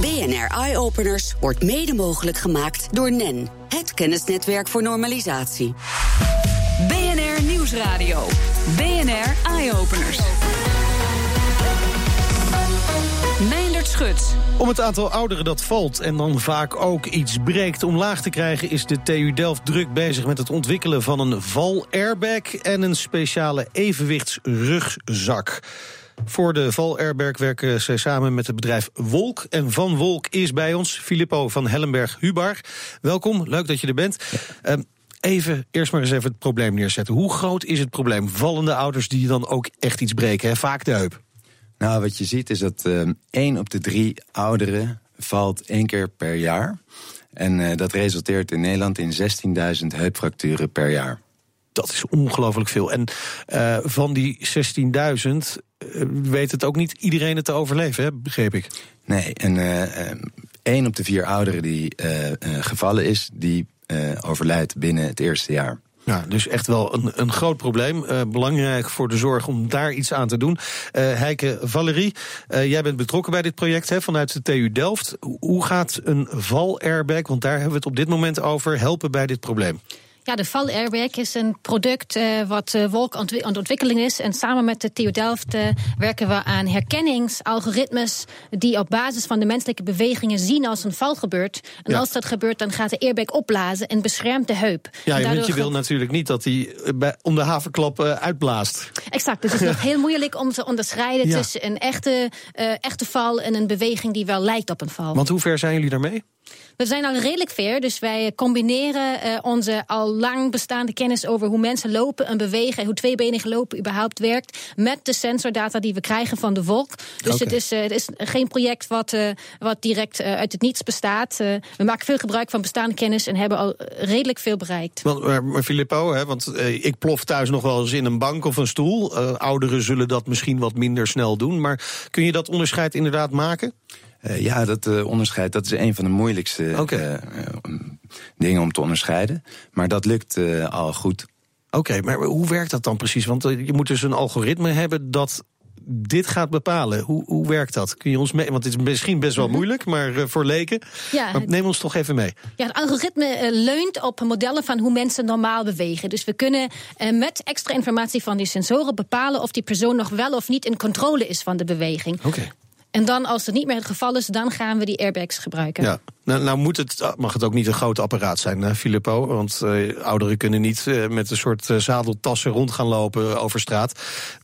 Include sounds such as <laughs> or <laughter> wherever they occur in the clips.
BNR Eye Openers wordt mede mogelijk gemaakt door NEN, het kennisnetwerk voor normalisatie. BNR Nieuwsradio. BNR Eye Openers. Meindert Schut. Om het aantal ouderen dat valt en dan vaak ook iets breekt omlaag te krijgen, is de TU Delft druk bezig met het ontwikkelen van een val-airbag en een speciale evenwichtsrugzak. Voor de val-airbag werken zij samen met het bedrijf Wolk. En van Wolk is bij ons Filippo van Hellenberg-Hubar. Welkom, leuk dat je er bent. Ehm, even, eerst maar eens even het probleem neerzetten. Hoe groot is het probleem? Vallende ouders die dan ook echt iets breken, hè? vaak de heup. Nou, wat je ziet is dat uh, één op de drie ouderen valt één keer per jaar. En uh, dat resulteert in Nederland in 16.000 heupfracturen per jaar. Dat is ongelooflijk veel. En uh, van die 16.000 weet het ook niet iedereen het te overleven, hè? begreep ik. Nee, en één op de vier ouderen die gevallen is, die overlijdt binnen het eerste jaar. Ja, dus echt wel een, een groot probleem. Uh, belangrijk voor de zorg om daar iets aan te doen. Uh, Heike Valerie, uh, jij bent betrokken bij dit project hè, vanuit de TU Delft. Hoe gaat een val-airbag, want daar hebben we het op dit moment over, helpen bij dit probleem? Ja, de Val Airbag is een product uh, wat uh, Wolk aan het ontwikkeling is. En samen met de TU Delft uh, werken we aan herkenningsalgoritmes... die op basis van de menselijke bewegingen zien als een val gebeurt. En ja. als dat gebeurt, dan gaat de airbag opblazen en beschermt de heup. Ja, want je wil natuurlijk niet dat hij om de havenklap uitblaast. Exact, dus het is nog heel moeilijk om te onderscheiden... Ja. tussen een echte, echte val en een beweging die wel lijkt op een val. Want hoe ver zijn jullie daarmee? We zijn al redelijk ver, dus wij combineren uh, onze al lang bestaande kennis over hoe mensen lopen en bewegen en hoe tweebenig lopen überhaupt werkt, met de sensordata die we krijgen van de wolk. Dus okay. het, is, uh, het is geen project wat, uh, wat direct uit het niets bestaat. we maken veel gebruik van bestaande kennis en hebben al redelijk veel bereikt. Want, maar, maar Filippo, hè, want ik plof thuis nog wel eens in een bank of een stoel. ouderen zullen dat misschien wat minder snel doen, maar kun je dat onderscheid inderdaad maken? Uh, ja, dat uh, onderscheid dat is een van de moeilijkste okay. uh, dingen om te onderscheiden. Maar dat lukt al goed. Oké, okay, maar hoe werkt dat dan precies? Want je moet dus een algoritme hebben dat dit gaat bepalen. Hoe, hoe werkt dat? Kun je ons mee? Want het is misschien best wel -hmm. moeilijk, maar uh, voor leken. Ja, maar neem ons toch even mee. Ja, het algoritme uh, leunt op modellen van hoe mensen normaal bewegen. Dus we kunnen uh, met extra informatie van die sensoren bepalen of die persoon nog wel of niet in controle is van de beweging. Oké. Okay. En dan, als het niet meer het geval is, dan gaan we die airbags gebruiken. Ja. Nou, nou moet het, mag het ook niet een groot apparaat zijn, Filippo. Want uh, ouderen kunnen niet uh, met een soort uh, zadeltassen rond gaan lopen over straat.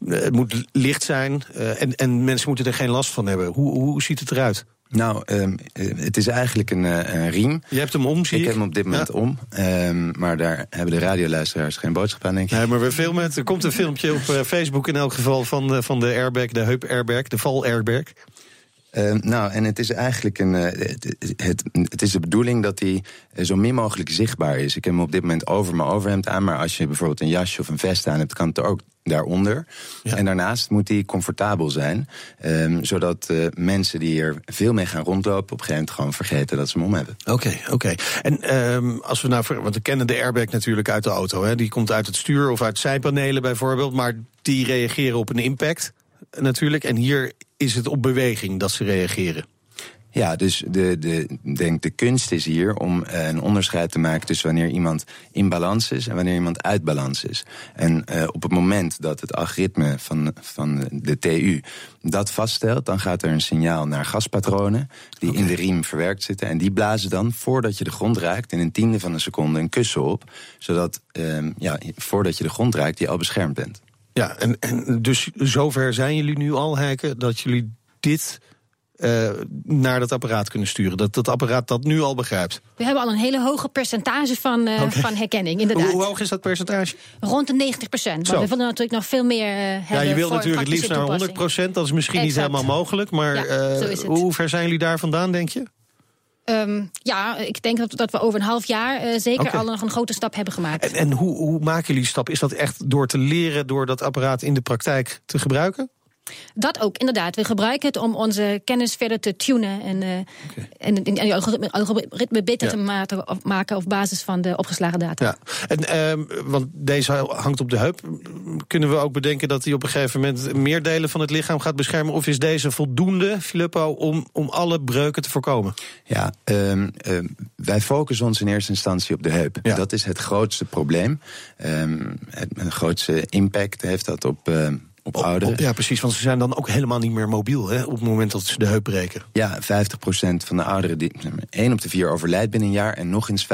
het moet licht zijn en, en mensen moeten er geen last van hebben. Hoe, hoe ziet het eruit? Nou, um, het is eigenlijk een, een, riem. Je hebt hem om, zie ik? Ik heb hem op dit moment ja. om. Um, maar daar hebben de radioluisteraars geen boodschap aan, denk ik. Nee, maar we filmen Er komt een filmpje op Facebook in elk geval van, van de airbag, de heup airbag, de val airbag. Uh, nou, en het is eigenlijk een. Uh, het, het, het, is de bedoeling dat hij uh, zo min mogelijk zichtbaar is. Ik heb hem op dit moment over mijn overhemd aan, maar als je bijvoorbeeld een jasje of een vest aan hebt, kan het er ook daaronder. Ja. En daarnaast moet hij comfortabel zijn, um, zodat mensen die er veel mee gaan rondlopen, op een gegeven moment gewoon vergeten dat ze hem om hebben. Oké, okay, oké. Okay. En um, als we nou, want we kennen de airbag natuurlijk uit de auto, hè? die komt uit het stuur of uit zijpanelen bijvoorbeeld, maar die reageren op een impact natuurlijk. En hier is het op beweging dat ze reageren. Ja, dus de, de, denk de kunst is hier om uh, een onderscheid te maken tussen wanneer iemand in balans is en wanneer iemand uit balans is. En uh, op het moment dat het algoritme van, van de TU dat vaststelt, dan gaat er een signaal naar gaspatronen die okay. in de riem verwerkt zitten. En die blazen dan, voordat je de grond raakt, in een tiende van een seconde een kussen op. Zodat uh, ja, voordat je de grond raakt, je al beschermd bent. Ja, en, en dus zover zijn jullie nu al, Heike, dat jullie dit uh, naar dat apparaat kunnen sturen. Dat dat apparaat dat nu al begrijpt. We hebben al een hele hoge percentage van, uh, okay. van herkenning, inderdaad. Hoe hoog is dat percentage? Rond de 90 procent. Maar we willen natuurlijk nog veel meer uh, hebben. Ja, je wilt natuurlijk het liefst naar 100 procent. Dat is misschien exact. niet helemaal mogelijk. Maar ja, hoe ver zijn jullie daar vandaan, denk je? Um, ja, ik denk dat, dat we over een half jaar uh, zeker okay. al nog een grote stap hebben gemaakt. En, en hoe, hoe maken jullie die stap? Is dat echt door te leren, door dat apparaat in de praktijk te gebruiken? Dat ook, inderdaad. We gebruiken het om onze kennis verder te tunen en, uh, en, en, en algoritme, algoritme beter te maken op, maken op basis van de opgeslagen data. Ja. En, uh, want deze hangt op de heup. Kunnen we ook bedenken dat hij op een gegeven moment meer delen van het lichaam gaat beschermen? Of is deze voldoende, Filippo, om, om alle breuken te voorkomen? Ja, um, uh, wij focussen ons in eerste instantie op de heup. Ja. Dat is het grootste probleem. Um, het, het grootste impact heeft dat op op ouderen. Ja, precies, want ze zijn dan ook helemaal niet meer mobiel hè, op het moment dat ze de heup breken. Ja, 50% van de ouderen, die, 1 op de 4 overlijdt binnen een jaar. En nog eens 50%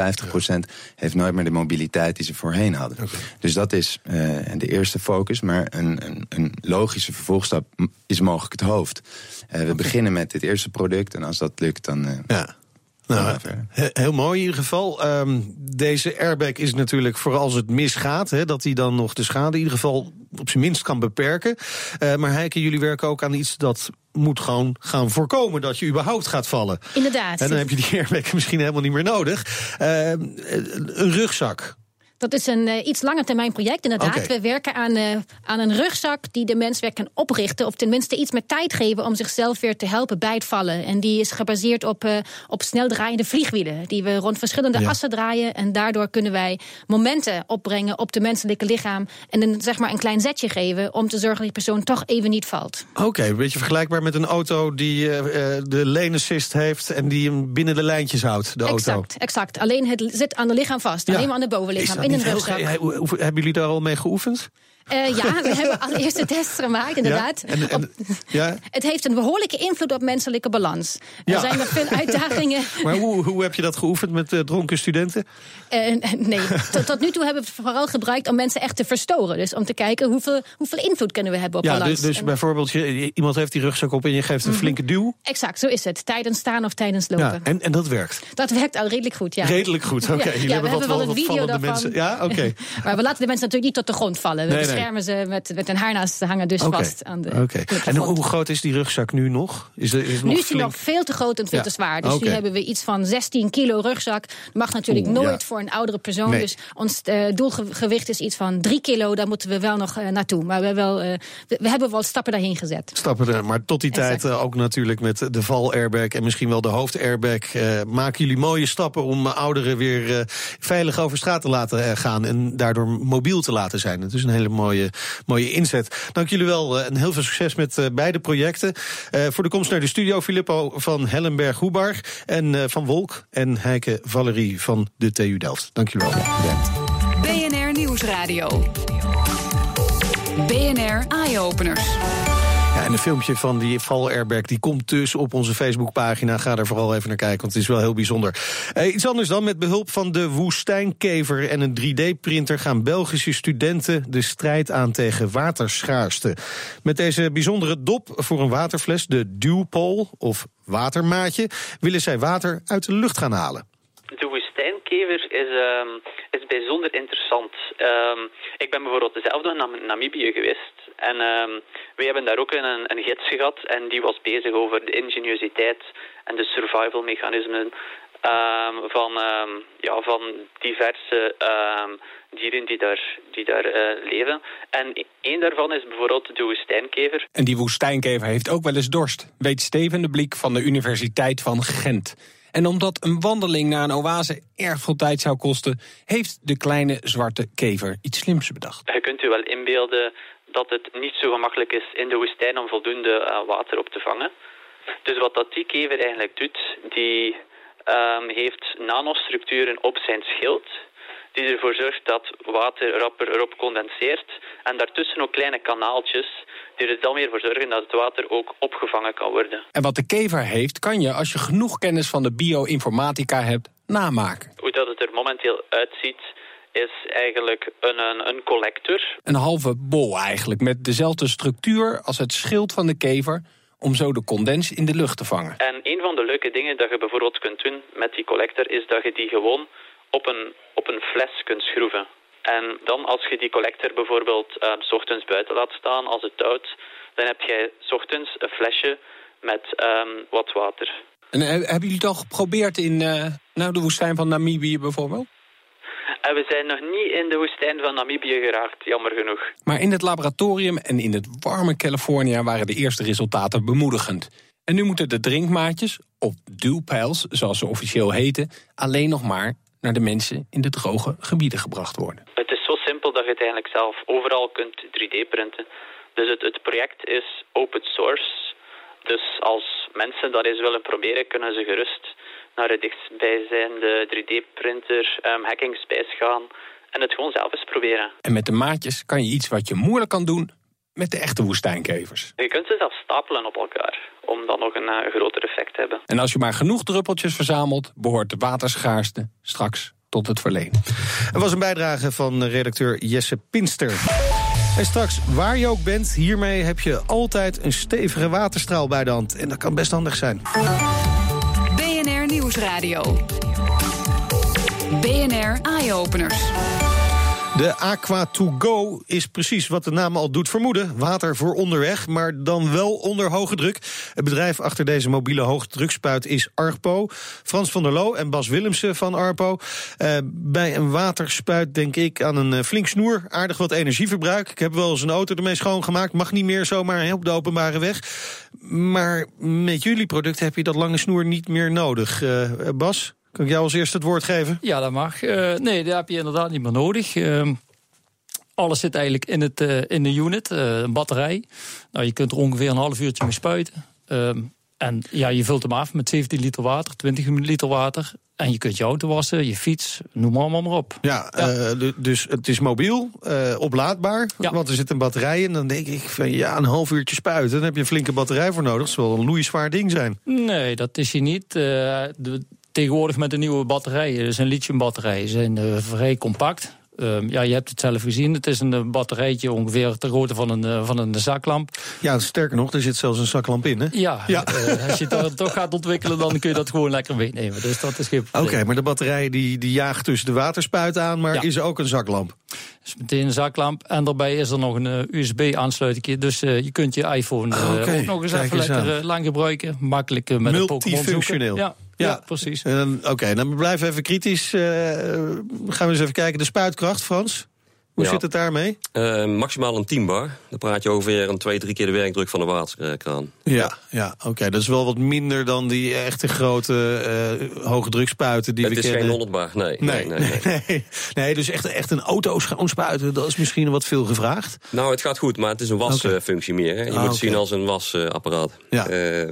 heeft nooit meer de mobiliteit die ze voorheen hadden. Okay. Dus dat is uh, de eerste focus. Maar een, een, een, logische vervolgstap is mogelijk het hoofd. Uh, we okay. beginnen met dit eerste product en als dat lukt, dan. Uh, ja. Nou, heel mooi in ieder geval. Um, deze airbag is natuurlijk voor als het misgaat, hè, dat hij dan nog de schade in ieder geval op zijn minst kan beperken. Uh, maar Heike, jullie werken ook aan iets dat moet gewoon gaan voorkomen dat je überhaupt gaat vallen. Inderdaad. En dan heb je die airbag <laughs> misschien helemaal niet meer nodig. Uh, een rugzak. Dat is een uh, iets langer termijn project, inderdaad. Okay. We werken aan, uh, aan een rugzak die de mens weer kan oprichten. Of tenminste iets meer tijd geven om zichzelf weer te helpen bij het vallen. En die is gebaseerd op, uh, op snel draaiende vliegwielen. Die we rond verschillende ja. assen draaien. En daardoor kunnen wij momenten opbrengen op de menselijke lichaam. En een, zeg maar een klein zetje geven om te zorgen dat die persoon toch even niet valt. Oké, okay, een beetje vergelijkbaar met een auto die de lane assist heeft. En die hem binnen de lijntjes houdt, de exact, auto. Exact, alleen het zit aan de lichaam vast. Ja. Alleen maar aan de bovenlichaam. Heel, hebben jullie daar al mee geoefend? Uh, ja, we hebben al eerste tests gemaakt, inderdaad. Ja? En, en, ja? Het heeft een behoorlijke invloed op menselijke balans. Er zijn nog veel uitdagingen. <laughs> Maar hoe, hoe heb je dat geoefend met uh, dronken studenten? Uh, nee, tot, tot, nu toe hebben we het vooral gebruikt om mensen echt te verstoren. Dus om te kijken hoeveel, hoeveel invloed kunnen we hebben op balans. Dus, dus bijvoorbeeld, je, iemand heeft die rugzak op en je geeft een mm -hmm. flinke duw? Exact, zo is het. Tijdens staan of tijdens lopen. Ja, en, en dat werkt? Dat werkt al redelijk goed, ja. Redelijk goed, oké. Okay. We hebben wel een video daarvan. Mensen. Ja, oké. Okay. <laughs> maar we laten de mensen natuurlijk niet tot de grond vallen. Nee, beschermen ze met met een harnas hangen dus okay. vast aan de. Oké. Okay. En hoe groot is die rugzak nu nog? Is er, is nu nog is hij nog veel te groot en veel ja. te zwaar. Dus okay. nu hebben we iets van 16 kilo rugzak. Mag natuurlijk Oeh, nooit ja. voor een oudere persoon. Nee. Dus ons uh, doelgewicht is iets van 3 kilo. Daar moeten we wel nog uh, naartoe. Maar we, hebben wel, uh, we, we, hebben wel stappen daarheen gezet. Stappen er. Maar tot die exact. tijd ook natuurlijk met de val-airbag en misschien wel de hoofd-airbag. maken jullie mooie stappen om ouderen weer veilig over straat te laten gaan. En daardoor mobiel te laten zijn. Het is een hele mooie, mooie inzet. Dank jullie wel en heel veel succes met uh, beide projecten. Uh, voor de komst naar de studio Filippo van Hellenberg-Hoebar en uh, van Wolk en Heike Valerie van de TU Delft. Dank jullie wel. BNR Nieuwsradio. BNR Eye Openers. En een filmpje van die val airbag die komt dus op onze Facebookpagina. Ga er vooral even naar kijken, want het is wel heel bijzonder. Uh, iets anders dan. Met behulp van de woestijnkever en een 3D-printer gaan Belgische studenten de strijd aan tegen waterschaarste. Met deze bijzondere dop voor een waterfles, de duwpol of watermaatje, willen zij water uit de lucht gaan halen. De woestijnkever is, um, is bijzonder interessant. Um, ik ben bijvoorbeeld zelf nog naar Namibië geweest. En um, wij hebben daar ook een, een gids gehad en die was bezig over de ingeniositeit en de survival mechanismen um, van, um, ja, van diverse dieren die daar, die daar uh, leven. En één daarvan is bijvoorbeeld de woestijnkever. En die woestijnkever heeft ook wel eens dorst, weet Steven de Blik van de Universiteit van Gent. En omdat een wandeling naar een oase erg veel tijd zou kosten, heeft de kleine zwarte kever iets slims bedacht. Je kunt u wel inbeelden dat het niet zo gemakkelijk is in de woestijn om voldoende uh, water op te vangen. Dus wat dat die kever eigenlijk doet, die um, heeft nanostructuren op zijn schild, die ervoor zorgt dat water rapper erop condenseert. En daartussen ook kleine kanaaltjes, die er dan weer voor zorgen dat het water ook opgevangen kan worden. En wat de kever heeft, kan je als je genoeg kennis van de bioinformatica hebt, namaken. Hoe dat het er momenteel uitziet, is eigenlijk een, een, een, collector. Een halve bol eigenlijk, met dezelfde structuur als het schild van de kever... om zo de condens in de lucht te vangen. En een van de leuke dingen dat je bijvoorbeeld kunt doen met die collector... is dat je die gewoon op een, op een fles kunt schroeven. En dan als je die collector bijvoorbeeld uh, s ochtends buiten laat staan als het koud... dan heb jij s ochtends een flesje met um, wat water. En hebben jullie het al geprobeerd in uh, nou, de woestijn van Namibië bijvoorbeeld? En we zijn nog niet in de woestijn van Namibië geraakt, jammer genoeg. Maar in het laboratorium en in het warme Californië waren de eerste resultaten bemoedigend. En nu moeten de drinkmaatjes, of duwpijls zoals ze officieel heten, alleen nog maar naar de mensen in de droge gebieden gebracht worden. Het is zo simpel dat je het eigenlijk zelf overal kunt 3D-printen. Dus het, het project is open source. Dus als mensen dat eens willen proberen, kunnen ze gerust naar de dichtstbijzijnde 3D-printer um, Hacking Space gaan en het gewoon zelf eens proberen. En met de maatjes kan je iets wat je moeilijk kan doen met de echte woestijnkevers. Je kunt ze zelf stapelen op elkaar om dan nog een uh, groter effect te hebben. En als je maar genoeg druppeltjes verzamelt, behoort de waterschaarste straks tot het verleden. Er was een bijdrage van redacteur Jesse Pinster. En straks, waar je ook bent, hiermee heb je altijd een stevige waterstraal bij de hand. En dat kan best handig zijn. Nieuwsradio. BNR Eye Openers. De Aqua to go is precies wat de naam al doet vermoeden. Water voor onderweg, maar dan wel onder hoge druk. Het bedrijf achter deze mobiele hoogdrukspuit is Arpo. Frans van der Loo en Bas Willemsen van Arpo. Uh, bij een waterspuit denk ik aan een uh, flink snoer. Aardig wat energieverbruik. Ik heb wel eens een auto ermee schoongemaakt. Mag niet meer zomaar op de openbare weg. Maar met jullie product heb je dat lange snoer niet meer nodig. Uh, Bas? Kan ik jou als eerste het woord geven? Ja, dat mag. Uh, nee, dat heb je inderdaad niet meer nodig. Uh, alles zit eigenlijk in, het, uh, in de unit, een batterij. Nou, je kunt er ongeveer een half uurtje mee spuiten. Ehm, en ja, je vult hem af met 17 liter water, 20 liter water. En je kunt je auto wassen, je fiets, noem maar, maar op. Ja, ja. dus het is mobiel, oplaadbaar. Ja. Want er zit een batterij in. Dan denk ik van ja, een half uurtje spuiten. Dan heb je een flinke batterij voor nodig. Dat zal een loeizwaar ding zijn. Nee, dat is hij niet. de, tegenwoordig met de nieuwe batterijen, dus een lithiumbatterijen, zijn uh, vrij compact. Um, ja, je hebt het zelf gezien. Het is een batterijtje ongeveer ter grootte van een, uh, van een zaklamp. Ja, sterker nog, er zit zelfs een zaklamp in, hè? Ja, ja. Uh, als je het toch gaat ontwikkelen, dan kun je dat gewoon lekker meenemen. Dus dat is geen Oké, okay, maar de batterij die, die jaagt tussen de waterspuit aan, maar ja. is ook een zaklamp? Dus meteen een zaklamp. En daarbij is er nog een USB-aansluiting. Dus je kunt je iPhone okay, ook nog eens even lekker lang gebruiken. Makkelijk met een Pokémon Multifunctioneel. Ja. Ja, precies. Oké, okay, dan blijven we even kritisch. Uh, gaan we eens even kijken. De spuitkracht, Frans. Hoe ja. zit het daarmee? Uh, maximaal een 10 bar. Dan praat je over een twee, drie keer de werkdruk van de waterkraan. Ja, ja oké. Dat is wel wat minder dan die echte grote uh, hoge drukspuiten die het we kennen. Het is geen 100 bar, nee. Nee, nee, nee. nee. <laughs> nee. nee dus echt, echt een auto schoonspuiten, dat is misschien wat veel gevraagd. Nou, het gaat goed, maar het is een wasfunctie okay. meer. Hè. Je ah, moet het okay. zien als een wasapparaat. Ja. Uh,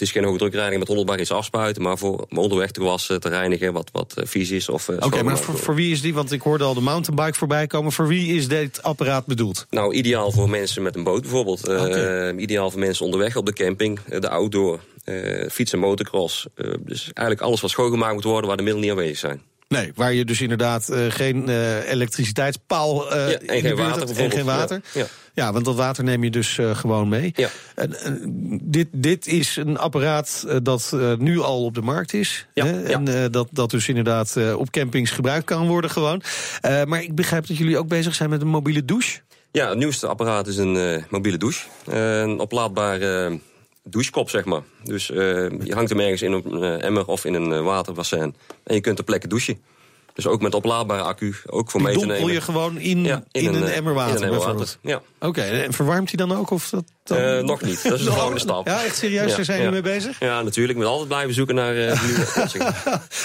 het is geen hoogdrukreiniging met 100 bar is afspuiten, maar voor onderweg te wassen, te reinigen, wat, wat vies is. Of, Oké, okay, maar voor, voor, wie is die? Want ik hoorde al de mountainbike voorbij komen. Voor wie is dit apparaat bedoeld? Nou, ideaal voor mensen met een boot bijvoorbeeld. Okay. Uh, ideaal voor mensen onderweg op de camping, de outdoor, uh, fiets en motocross. Uh, dus eigenlijk alles wat schoongemaakt moet worden waar de middelen niet aanwezig zijn. Nee, waar je dus inderdaad uh, geen uh, elektriciteitspaal uh, ja, en in geen water, hebt en geen water. Ja, ja. ja, want dat water neem je dus gewoon mee. Ja. En, dit, dit is een apparaat dat nu al op de markt is. Hè? En dat, dat dus inderdaad op campings gebruikt kan worden gewoon. maar ik begrijp dat jullie ook bezig zijn met een mobiele douche. Ja, het nieuwste apparaat is een mobiele douche. een oplaadbare douchekop, zeg maar. Dus uh, je hangt hem ergens in een uh, emmer of in een uh, waterbassin. En je kunt ter plekke douchen. Dus ook met oplaadbare accu, ook voor Die mee te nemen. je gewoon in, ja, in, in, een, een emmer water, in een emmer water. Ja. Oké, okay, en verwarmt hij dan ook? Of dat dan... uh, nog niet, dat is de volgende stap. Ja, echt serieus, daar zijn jullie mee bezig? Ja, natuurlijk. Ik moet altijd blijven zoeken naar uh, nieuwe <laughs> oplossingen.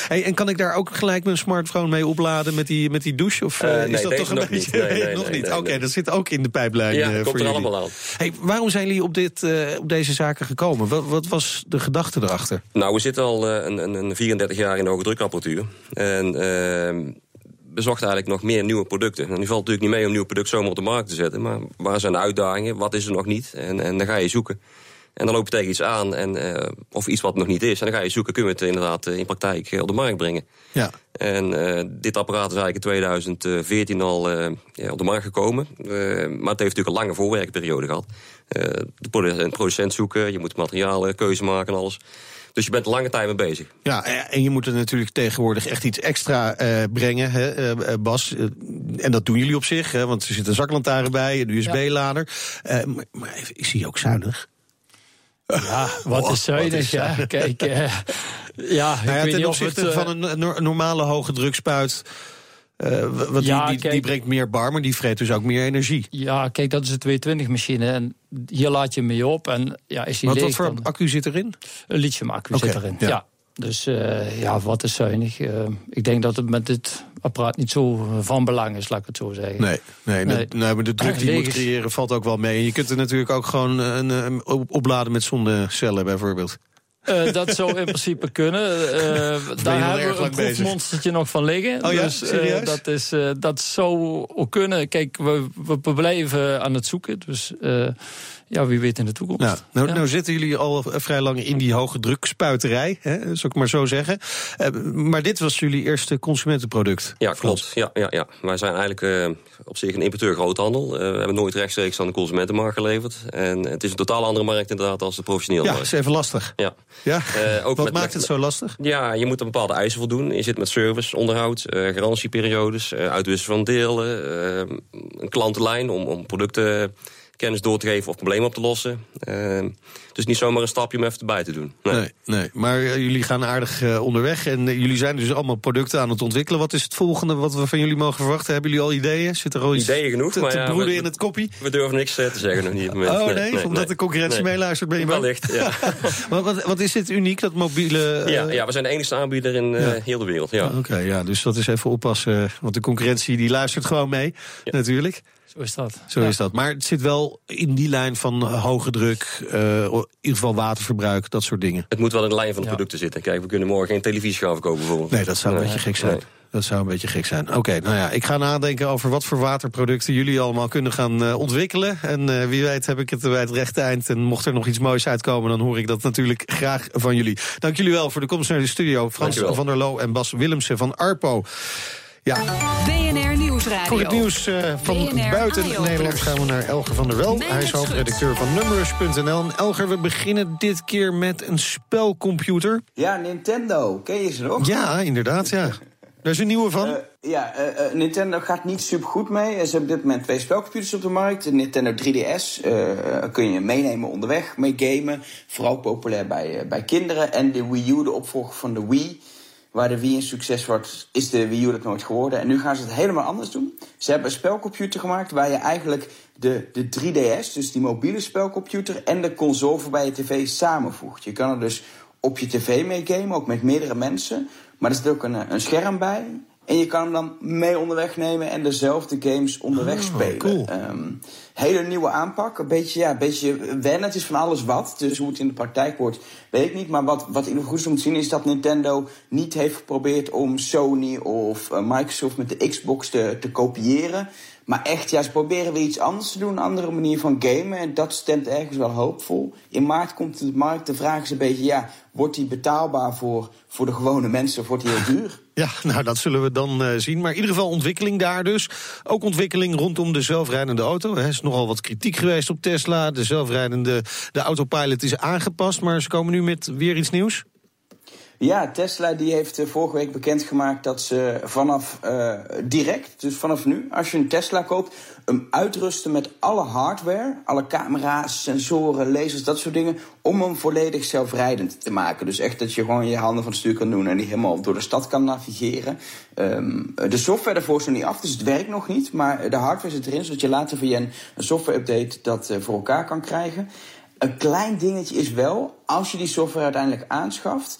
hey, en kan ik daar ook gelijk mijn smartphone mee opladen met die, met die douche? Of nee, is dat toch een beetje... <laughs> Niet. Nee, nee, nog niet. Oké, okay, dat zit ook in de pijplijn ja, voor komt er jullie. allemaal aan. Hey, waarom zijn jullie op, dit, op deze zaken gekomen? Wat, wat, was de gedachte erachter? Nou, we zitten al een, een, een 34 jaar in de hoge drukapparatuur. En we zochten eigenlijk nog meer nieuwe producten. En nu valt natuurlijk niet mee om nieuwe producten zomaar op de markt te zetten. Maar waar zijn de uitdagingen? Wat is er nog niet? En, en dan ga je zoeken. En dan loop je tegen iets aan, en, uh, of iets wat nog niet is. En dan ga je zoeken, kunnen we het inderdaad in praktijk op de markt brengen. Ja. En uh, dit apparaat is eigenlijk in 2014 al uh, ja, op de markt gekomen. maar het heeft natuurlijk een lange voorwerkperiode gehad. de producent zoeken, je moet materialen, keuze maken en alles. Dus je bent lange tijd mee bezig. Ja, en je moet er natuurlijk tegenwoordig echt iets extra uh, brengen, hè, uh, Bas. Uh, en dat doen jullie op zich, hè, want er zit een zaklantaarn bij, een USB-lader. Ja. maar, maar even, is hij ook zuinig? Ja, wat is zuinig, ja. Kijk, ja, ik nou ja, weet ten niet opzichte of het, van een normale hoge drukspuit... Uh, want Ja, die, die, kijk- die brengt meer bar, maar die vreet dus ook meer energie. Ja, kijk, dat is een 220-machine. En hier laat je mee op. En ja, is hij Wat, leeg, wat voor dan- accu zit erin? Een lithium-accu zit erin. ja. Ja. Dus eh, ja, wat is zuinig? Eh, ik denk dat het met dit apparaat niet zo van belang is, laat ik het zo zeggen. Nee, nee, Nee. De, maar de druk die je moet creëren valt ook wel mee. En je kunt er natuurlijk ook gewoon een, een op- opladen met zonnecellen bijvoorbeeld. Eh, dat zou in principe kunnen. Eh, daar hebben we een bezig? proefmonstertje nog van liggen. Oh ja? Dus eh, dat, is, dat zou ook kunnen. Kijk, we, we blijven aan het zoeken. Dus ja, wie weet in de toekomst. Nou, nou, Ja. nou zitten jullie al vrij lang in die hoge drukspuiterij, hè, zou ik maar zo zeggen. Eh, maar dit was jullie eerste consumentenproduct. Ja, klopt. Ja, ja, ja. Wij zijn eigenlijk eh, op zich een importeur groothandel. Eh, we hebben nooit rechtstreeks aan de consumentenmarkt geleverd. En het is een totaal andere markt inderdaad als de professionele Ja, markt. is even lastig. Ja. Ja? Eh, ook Wat met- maakt met- het zo lastig? Ja, je moet aan bepaalde eisen voldoen. Je zit met service, onderhoud, eh, garantieperiodes, eh, uitwisselen van delen, een klantenlijn om, om producten kennis door te geven of problemen op te lossen. Dus niet zomaar een stapje om even erbij te doen. Nee. Nee, nee. maar eh, jullie gaan aardig eh, onderweg en eh, jullie zijn dus allemaal producten aan het ontwikkelen. Wat is het volgende wat we van jullie mogen verwachten? Hebben jullie al ideeën? Zit er al iets Ideeën genoeg, te, maar te ja, broeden we- in het koppie? We durven niks te zeggen nog niet moment. Oh nee, omdat de concurrentie meeluistert ben je? Wellicht, ja. <laughs> Maar wat, wat is dit uniek, dat mobiele... ja, ja, we zijn de enige aanbieder in Ja. heel de wereld. Ja. Oké, ja, dus dat is even oppassen. Want de concurrentie die luistert gewoon mee, natuurlijk. Zo is dat. Zo Ja. is dat. Maar het zit wel in die lijn van hoge druk, eh, in ieder geval waterverbruik, dat soort dingen. Het moet wel in de lijn van de Ja. producten zitten. Kijk, we kunnen morgen geen televisie gaan verkopen bijvoorbeeld. Nee, dat zou een Nee. beetje gek zijn. Nee. Dat zou een beetje gek zijn. Oké, nou ja, ik ga nadenken over wat voor waterproducten jullie allemaal kunnen gaan eh, ontwikkelen. En eh, wie weet heb ik het bij het rechte eind. En mocht er nog iets moois uitkomen, dan hoor ik dat natuurlijk graag van jullie. Dank jullie wel voor de komst naar de studio. Frans Dankjewel. van der Loo en Bas Willemsen van Arpo. Ja, BNR Nieuwsradio. voor het nieuws eh, van BNR buiten. Nederland gaan we naar Elger van der Wel. Hij is hoofdredacteur van Numbers.nl. En Elger, we beginnen dit keer met een spelcomputer. Ja, Nintendo. Ken je ze nog? Ja, inderdaad, ja. Daar is een nieuwe van. Eh, ja, eh, eh, Nintendo gaat niet super goed mee. Ze hebben op dit moment twee spelcomputers op de markt. De Nintendo 3DS eh, kun je meenemen onderweg, mee gamen. Vooral populair bij, bij kinderen. En de Wii U, de opvolger van de Wii. Waar de Wii een succes wordt, is de Wii U dat nooit geworden. En nu gaan ze het helemaal anders doen. Ze hebben een spelcomputer gemaakt waar je eigenlijk de, de 3DS, dus die mobiele spelcomputer, en de console voorbij je tv samenvoegt. Je kan er dus op je tv mee gamen, ook met meerdere mensen. Maar er zit ook een, eh, een scherm bij. En je kan hem dan mee onderweg nemen en dezelfde games onderweg Oh, spelen. cool. Ehm, hele nieuwe aanpak. Een beetje, ja, een beetje wennen. Het is van alles wat. Dus hoe het in de praktijk wordt, weet ik niet. Maar wat, wat in ieder geval goed te zien, is dat Nintendo niet heeft geprobeerd om Sony of eh, Microsoft met de Xbox te, te kopiëren. Maar echt, ja, ze proberen weer iets anders te doen, een andere manier van gamen. En dat stemt ergens wel hoopvol. In maart komt de markt. De vraag is een beetje, ja, wordt die betaalbaar voor, voor de gewone mensen of wordt die heel duur? <laughs> Ja, nou dat zullen we dan eh, zien. Maar in ieder geval ontwikkeling daar dus. Ook ontwikkeling rondom de zelfrijdende auto. Er is nogal wat kritiek geweest op Tesla. De zelfrijdende, de autopilot is aangepast. Maar ze komen nu met weer iets nieuws. Ja, Tesla die heeft eh, vorige week bekendgemaakt dat ze vanaf eh, direct, dus vanaf nu, als je een Tesla koopt, hem uitrusten met alle hardware, alle camera's, sensoren, lasers, dat soort dingen, om hem volledig zelfrijdend te maken. Dus echt dat je gewoon je handen van het stuur kan doen en die helemaal door de stad kan navigeren. Ehm, de software daarvoor is nog niet af, dus het werkt nog niet, maar de hardware zit erin, zodat je later via een, software-update dat eh, voor elkaar kan krijgen. Een klein dingetje is wel, als je die software uiteindelijk aanschaft,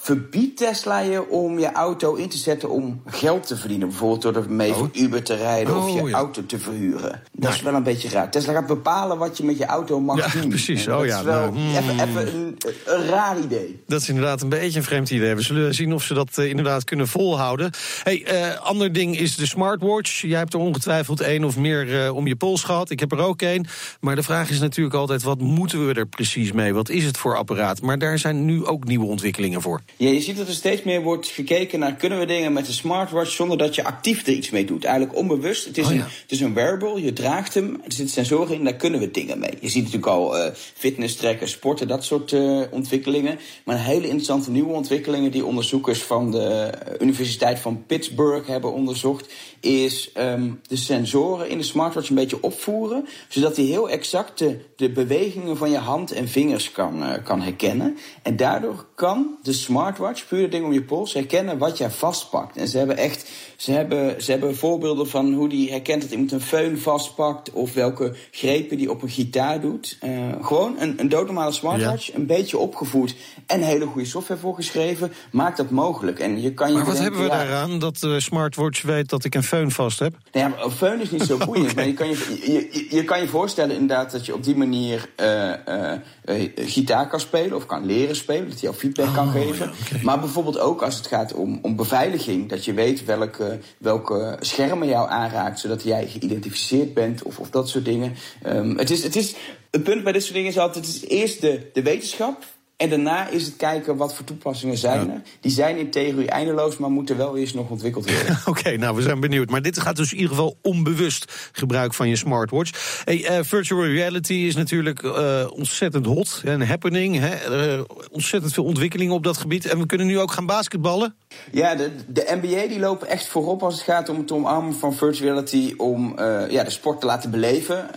verbiedt Tesla je om je auto in te zetten om geld te verdienen. Bijvoorbeeld door ermee voor Uber te rijden of Oh, je ja. auto te verhuren. Dat is wel een beetje raar. Tesla gaat bepalen wat je met je auto mag Ja, doen. precies. En Oh, dat ja, is wel nou, hmm. even, even een, een raar idee. Dat is inderdaad een beetje een vreemd idee. We zullen zien of ze dat eh, inderdaad kunnen volhouden. Hey, eh, ander ding is de smartwatch. Jij hebt er ongetwijfeld één of meer eh, om je pols gehad. Ik heb er ook één. Maar de vraag is natuurlijk altijd: wat moeten we er precies mee? Wat is het voor apparaat? Maar daar zijn nu ook nieuwe ontwikkelingen voor. Ja, je ziet dat er steeds meer wordt gekeken naar kunnen we dingen met een smartwatch zonder dat je actief er iets mee doet. Eigenlijk onbewust. Het is, Oh ja. een, het is een wearable, je draagt hem, er zitten sensoren in, daar kunnen we dingen mee. Je ziet natuurlijk al eh fitness tracken, sporten, dat soort eh, ontwikkelingen. Maar een hele interessante nieuwe ontwikkelingen die onderzoekers van de eh, Universiteit van Pittsburgh hebben onderzocht, is ehm, de sensoren in de smartwatch een beetje opvoeren, zodat hij heel exact de, de bewegingen van je hand en vingers kan, kan herkennen. En daardoor kan de smartwatch smartwatch, puur het ding om je pols, herkennen wat jij vastpakt. En ze hebben echt, ze hebben, ze hebben voorbeelden van hoe die herkent dat iemand een föhn vastpakt of welke grepen die op een gitaar doet. Uh, gewoon een, een doodnormale smartwatch, een beetje opgevoed en hele goede software voor geschreven, maakt dat mogelijk. En je kan je maar wat hebben we ja, daaraan dat de smartwatch weet dat ik een föhn vast heb? Nou ja, een föhn is niet zo boeiend. <laughs> Maar je kan je, je, kan je voorstellen inderdaad dat je op die manier eh, eh, eh, gitaar kan spelen of kan leren spelen. Dat hij jou feedback kan Oh, geven. Maar bijvoorbeeld ook als het gaat om, om beveiliging. Dat je weet welke, welke schermen jou aanraakt. Zodat jij geïdentificeerd bent of, of dat soort dingen. Ehm, het, is, het, is, het punt bij dit soort dingen is altijd... Het is eerst de, de wetenschap... En daarna is het kijken wat voor toepassingen zijn er. Die zijn in theorie eindeloos, maar moeten wel eerst nog ontwikkeld <laughs> worden. Oké, nou, we zijn benieuwd. Maar dit gaat dus in ieder geval onbewust gebruik van je smartwatch. Hey, eh, virtual reality is natuurlijk eh, ontzettend hot. Een happening. Hè? Eh, ontzettend veel ontwikkelingen op dat gebied. En we kunnen nu ook gaan basketballen. Ja, de, de NBA die lopen echt voorop als het gaat om het omarmen van virtual reality. Om ja, de sport te laten beleven.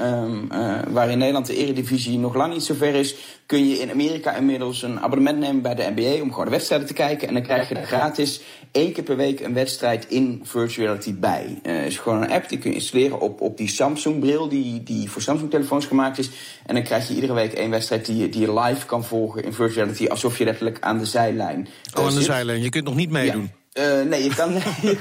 Eh, waar in Nederland de eredivisie nog lang niet zo ver is. Kun je in Amerika inmiddels een abonnement nemen bij de NBA. Om gewoon de wedstrijden te kijken. En dan krijg je er gratis één keer per week een wedstrijd in virtual reality bij. Eh is gewoon een app die kun je installeren op, op die Samsung bril. Die, die voor Samsung telefoons gemaakt is. En dan krijg je iedere week één wedstrijd die je, die je live kan volgen in virtual reality. Alsof je letterlijk aan de zijlijn eh, Oh, aan de zit. zijlijn. Je kunt nog niet meedoen. Eh, <laughs> nee, je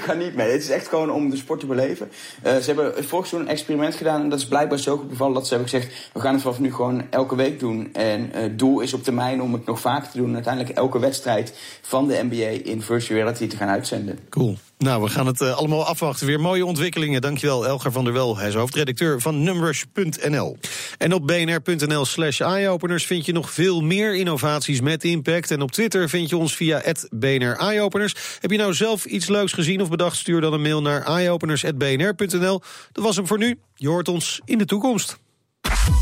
kan, niet mee. Het is echt gewoon om de sport te beleven. Eh, ze hebben vorig seizoen een experiment gedaan. En dat is blijkbaar zo goed bevallen dat ze hebben gezegd... we gaan het vanaf nu gewoon elke week doen. En eh, het doel is op termijn om het nog vaker te doen. En uiteindelijk elke wedstrijd van de NBA in virtual reality te gaan uitzenden. Cool. Nou, we gaan het eh, allemaal afwachten. Weer mooie ontwikkelingen. Dankjewel, Elger van der Wel. Hij is hoofdredacteur van Numbers.nl. En op bnr.nl slash eyeopeners vind je nog veel meer innovaties met impact. En op Twitter vind je ons via BNR Eyeopeners. Heb je nou zelf iets leuks gezien of bedacht? Stuur dan een mail naar eyeopeners.bnr.nl. Dat was hem voor nu. Je hoort ons in de toekomst.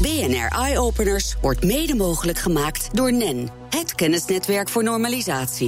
BNR Eye Openers wordt mede mogelijk gemaakt door NEN, het kennisnetwerk voor normalisatie.